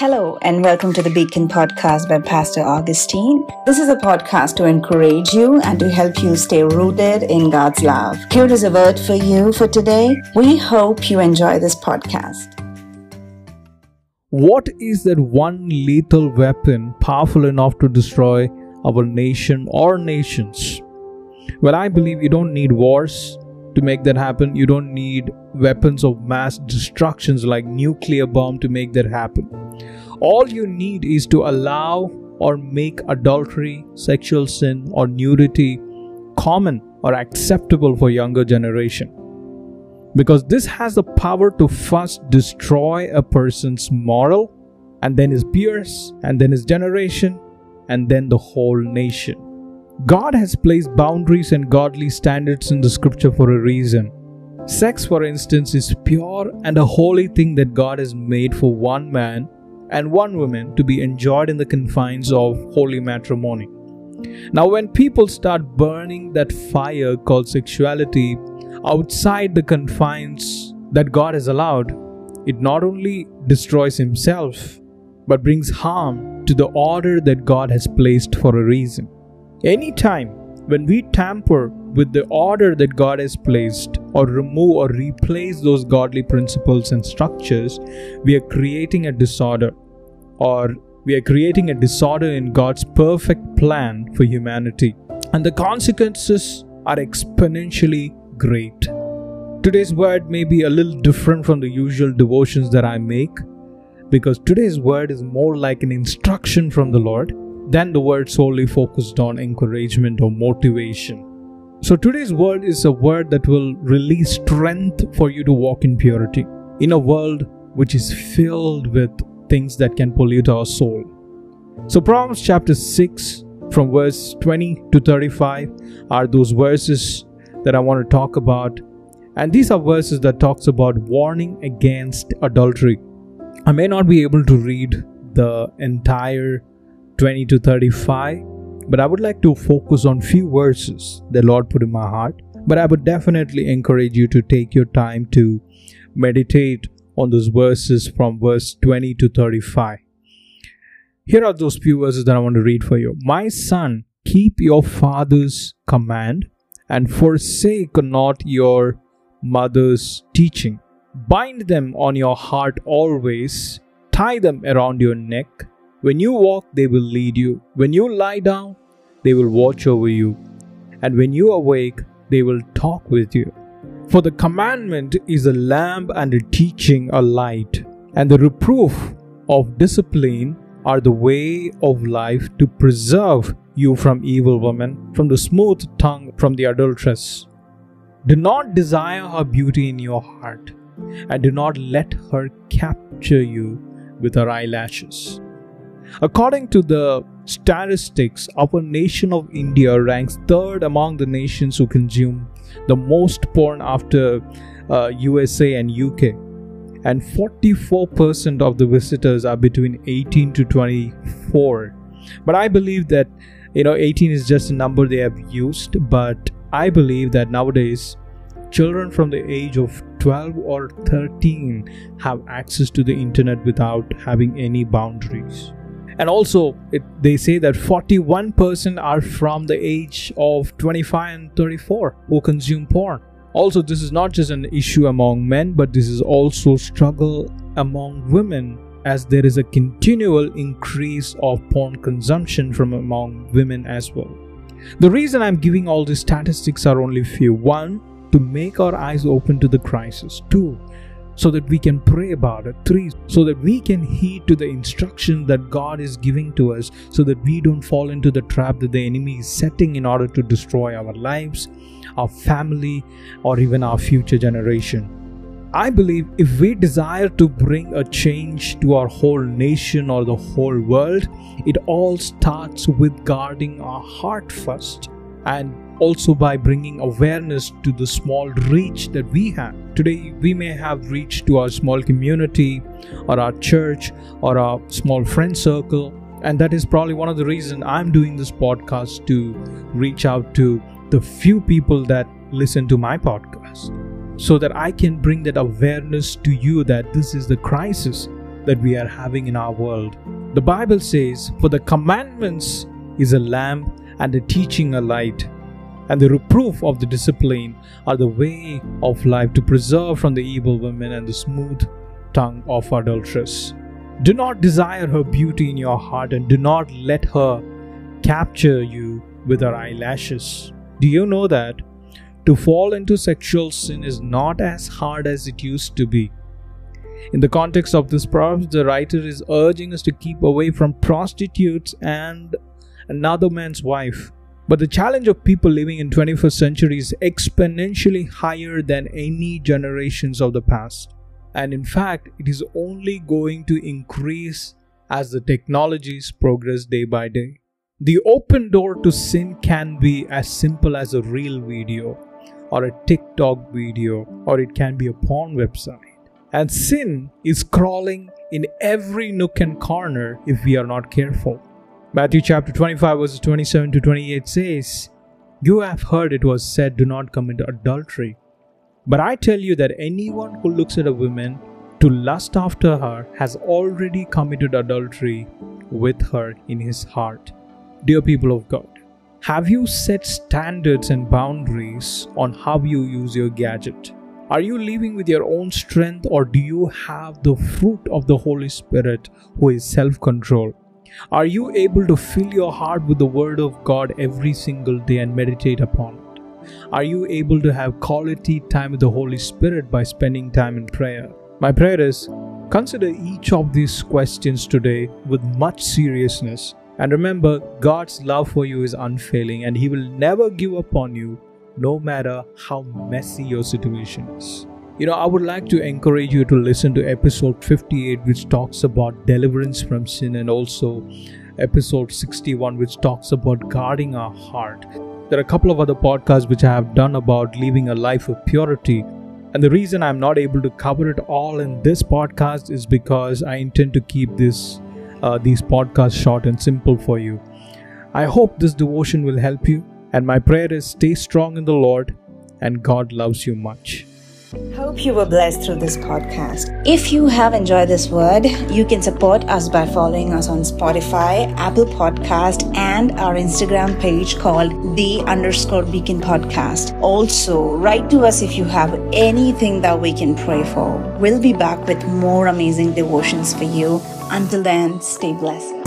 Hello, and welcome to the Beacon podcast by Pastor Augustine. This is a podcast to encourage you and to help you stay rooted in God's love. Here is a word for you for today. We hope you enjoy this podcast. What is that one lethal weapon powerful enough to destroy our nation or nations? Well, I believe you don't need wars to make that happen. You don't need weapons of mass destructions like nuclear bomb to make that happen. All you need is to allow or make adultery, sexual sin or nudity common or acceptable for younger generation. Because this has the power to first destroy a person's moral and then his peers and then his generation and then the whole nation. God has placed boundaries and godly standards in the scripture for a reason. Sex, for instance, is pure and a holy thing that God has made for one man and one woman to be enjoyed in the confines of holy matrimony. Now, when people start burning that fire called sexuality outside the confines that God has allowed, it not only destroys himself but brings harm to the order that God has placed for a reason. Anytime when we tamper with the order that God has placed, or remove or replace those godly principles and structures, we are creating a disorder, or we are creating a disorder in God's perfect plan for humanity. And the consequences are exponentially great. Today's word may be a little different from the usual devotions that I make because today's word is more like an instruction from the Lord than the word solely focused on encouragement or motivation. So today's word is a word that will release strength for you to walk in purity in a world which is filled with things that can pollute our soul. So Proverbs chapter 6 from verse 20 to 35 are those verses that I want to talk about. And these are verses that talks about warning against adultery. I may not be able to read the entire 20 to 35 but i would like to focus on few verses the lord put in my heart. But i would definitely encourage you to take your time to meditate on those verses from verse 20 to 35 here are those few verses that i want to read for you. My son keep your father's command and forsake not your mother's teaching. Bind them on your heart always. Tie them around your neck when you walk, they will lead you. When you lie down, they will watch over you. And when you awake, they will talk with you. For the commandment is a lamp and a teaching a light, and the reproof of discipline are the way of life to preserve you from evil women, from the smooth tongue, from the adulteress. Do not desire her beauty in your heart, and do not let her capture you with her eyelashes. According to the statistics, our nation of India ranks third among the nations who consume the most porn after uh, USA and UK. And 44% of the visitors are between 18 to 24. But I believe that, you know, 18 is just a number they have used. But I believe that nowadays, children from the age of 12 or 13 have access to the internet without having any boundaries and also it, they say that 41% are from the age of 25 and 34 who consume porn. Also this is not just an issue among men but this is also struggle among women as there is a continual increase of porn consumption from among women as well. The reason i'm giving all these statistics are only few. One to make our eyes open to the crisis. Two so that we can pray about it. Three, so that we can heed to the instruction that God is giving to us, so that we don't fall into the trap that the enemy is setting in order to destroy our lives, our family, or even our future generation. I believe if we desire to bring a change to our whole nation or the whole world, it all starts with guarding our heart first and also by bringing awareness to the small reach that we have. Today, we may have reached to our small community or our church or our small friend circle, and that is probably one of the reasons I'm doing this podcast to reach out to the few people that listen to my podcast so that I can bring that awareness to you that this is the crisis that we are having in our world. The Bible says, For the commandments is a lamp and the teaching a light, and the reproof of the discipline are the way of life to preserve from the evil women and the smooth tongue of adulteress. Do not desire her beauty in your heart, and do not let her capture you with her eyelashes. Do you know that to fall into sexual sin is not as hard as it used to be? In the context of this proverb, the writer is urging us to keep away from prostitutes and another man's wife. But the challenge of people living in 21st century is exponentially higher than any generations of the past. And in fact, it is only going to increase as the technologies progress day by day. The open door to sin can be as simple as a reel video or a TikTok video, or it can be a porn website. And sin is crawling in every nook and corner if we are not careful. Matthew chapter 25, verses 27 to 28 says, You have heard it was said, Do not commit adultery. But I tell you that anyone who looks at a woman to lust after her has already committed adultery with her in his heart. Dear people of God, have you set standards and boundaries on how you use your gadget? Are you living with your own strength or do you have the fruit of the Holy Spirit who is self control? Are you able to fill your heart with the Word of God every single day and meditate upon it? Are you able to have quality time with the Holy Spirit by spending time in prayer? My prayer is consider each of these questions today with much seriousness and remember, God's love for you is unfailing and He will never give up on you, no matter how messy your situation is. You know, I would like to encourage you to listen to episode 58, which talks about deliverance from sin, and also episode 61, which talks about guarding our heart. There are a couple of other podcasts which I have done about living a life of purity. And the reason I'm not able to cover it all in this podcast is because I intend to keep this uh, these podcasts short and simple for you. I hope this devotion will help you, and my prayer is stay strong in the Lord, and God loves you much. Hope you were blessed through this podcast. If you have enjoyed this word, you can support us by following us on Spotify, Apple Podcast, and our Instagram page called the underscore beacon podcast. Also, write to us if you have anything that we can pray for. We'll be back with more amazing devotions for you. Until then, stay blessed.